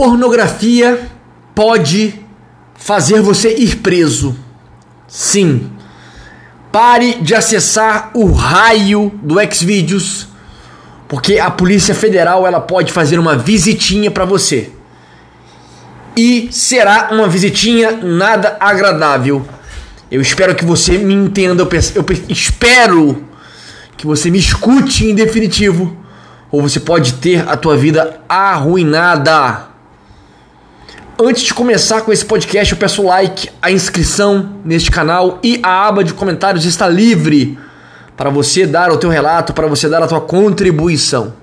Pornografia pode fazer você ir preso. Sim. Pare de acessar o raio do Xvideos, porque a Polícia Federal ela pode fazer uma visitinha para você. E será uma visitinha nada agradável. Eu espero que você me entenda, eu, eu espero que você me escute em definitivo, ou você pode ter a tua vida arruinada. Antes de começar com esse podcast, eu peço o like, a inscrição neste canal e a aba de comentários está livre para você dar o teu relato, para você dar a tua contribuição.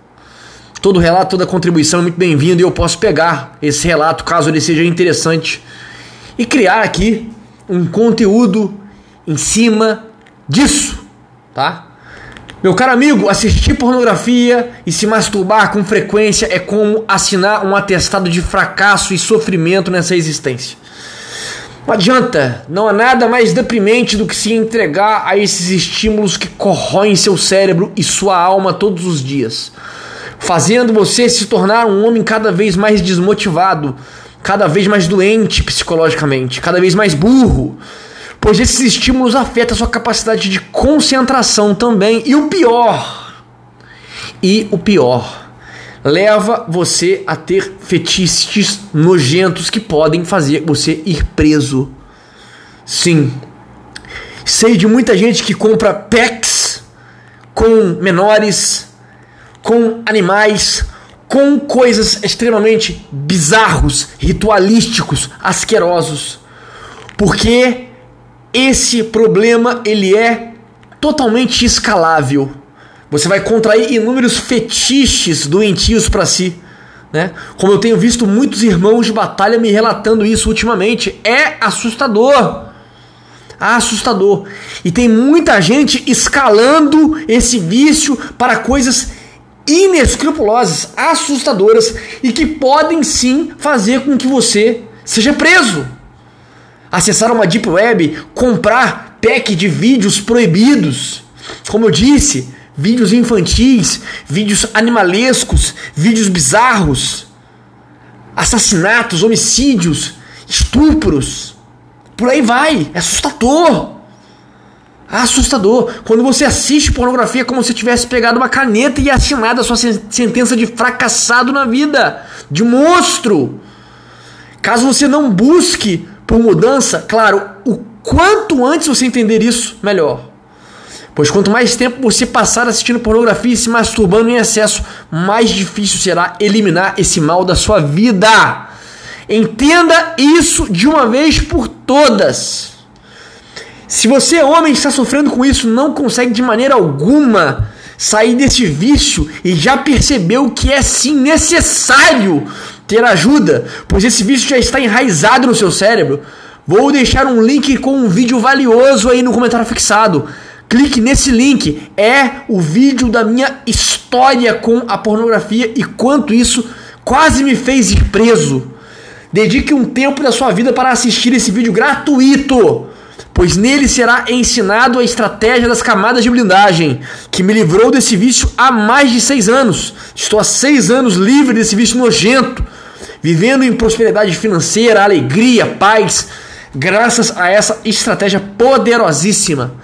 Todo relato, toda contribuição é muito bem-vindo e eu posso pegar esse relato, caso ele seja interessante, e criar aqui um conteúdo em cima disso, tá? Meu caro amigo, assistir pornografia e se masturbar com frequência é como assinar um atestado de fracasso e sofrimento nessa existência. Não adianta, não há nada mais deprimente do que se entregar a esses estímulos que corroem seu cérebro e sua alma todos os dias, fazendo você se tornar um homem cada vez mais desmotivado, cada vez mais doente psicologicamente, cada vez mais burro pois esses estímulos afetam a sua capacidade de concentração também. E o pior, e o pior, leva você a ter fetiches nojentos que podem fazer você ir preso. Sim. Sei de muita gente que compra packs com menores, com animais, com coisas extremamente bizarros, ritualísticos, asquerosos. Porque esse problema ele é totalmente escalável. Você vai contrair inúmeros fetiches doentios para si. Né? Como eu tenho visto muitos irmãos de batalha me relatando isso ultimamente, é assustador. Assustador. E tem muita gente escalando esse vício para coisas inescrupulosas, assustadoras e que podem sim fazer com que você seja preso acessar uma deep web, comprar pack de vídeos proibidos. Como eu disse, vídeos infantis, vídeos animalescos, vídeos bizarros, assassinatos, homicídios, estupros. Por aí vai, é assustador. Assustador. Quando você assiste pornografia é como se tivesse pegado uma caneta e assinado a sua sentença de fracassado na vida, de monstro. Caso você não busque por mudança, claro, o quanto antes você entender isso, melhor. Pois quanto mais tempo você passar assistindo pornografia e se masturbando em excesso, mais difícil será eliminar esse mal da sua vida. Entenda isso de uma vez por todas. Se você, homem, está sofrendo com isso, não consegue de maneira alguma sair desse vício e já percebeu que é sim necessário ter ajuda, pois esse vício já está enraizado no seu cérebro. Vou deixar um link com um vídeo valioso aí no comentário fixado. Clique nesse link, é o vídeo da minha história com a pornografia e quanto isso quase me fez ir preso. Dedique um tempo da sua vida para assistir esse vídeo gratuito, pois nele será ensinado a estratégia das camadas de blindagem, que me livrou desse vício há mais de seis anos. Estou há seis anos livre desse vício nojento vivendo em prosperidade financeira, alegria, paz, graças a essa estratégia poderosíssima.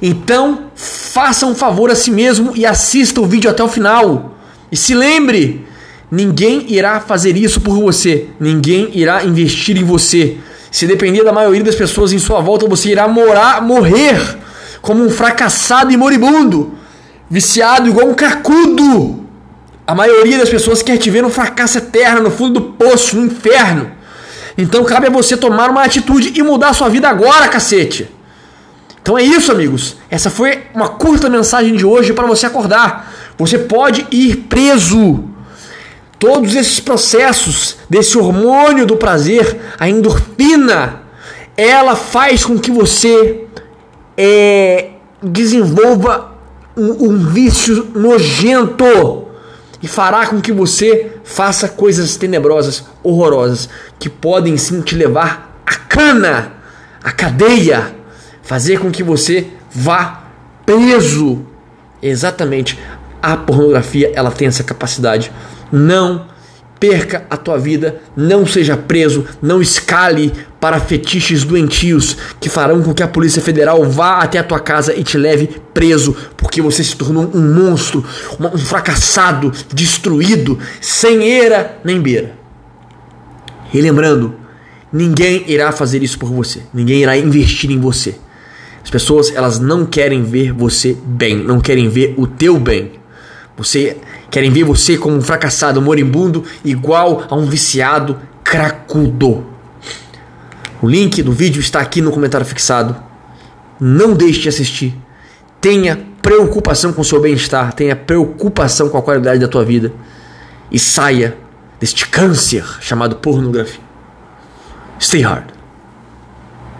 Então, faça um favor a si mesmo e assista o vídeo até o final. E se lembre, ninguém irá fazer isso por você, ninguém irá investir em você. Se depender da maioria das pessoas em sua volta, você irá morar, morrer como um fracassado e moribundo, viciado igual um cacudo. A maioria das pessoas quer te ver no fracasso eterno, no fundo do poço, no inferno. Então cabe a você tomar uma atitude e mudar a sua vida agora, cacete. Então é isso, amigos. Essa foi uma curta mensagem de hoje para você acordar. Você pode ir preso. Todos esses processos desse hormônio do prazer, a endorfina, ela faz com que você é, desenvolva um, um vício nojento e fará com que você faça coisas tenebrosas, horrorosas, que podem sim te levar à cana, à cadeia, fazer com que você vá preso. Exatamente. A pornografia, ela tem essa capacidade. Não perca a tua vida, não seja preso, não escale para fetiches doentios que farão com que a Polícia Federal vá até a tua casa e te leve preso, porque você se tornou um monstro, um fracassado, destruído, sem eira nem beira. E lembrando, ninguém irá fazer isso por você, ninguém irá investir em você. As pessoas, elas não querem ver você bem, não querem ver o teu bem. Você querem ver você como um fracassado, moribundo, igual a um viciado cracudo. O link do vídeo está aqui no comentário fixado. Não deixe de assistir. Tenha preocupação com o seu bem-estar, tenha preocupação com a qualidade da tua vida e saia deste câncer chamado pornografia. Stay hard.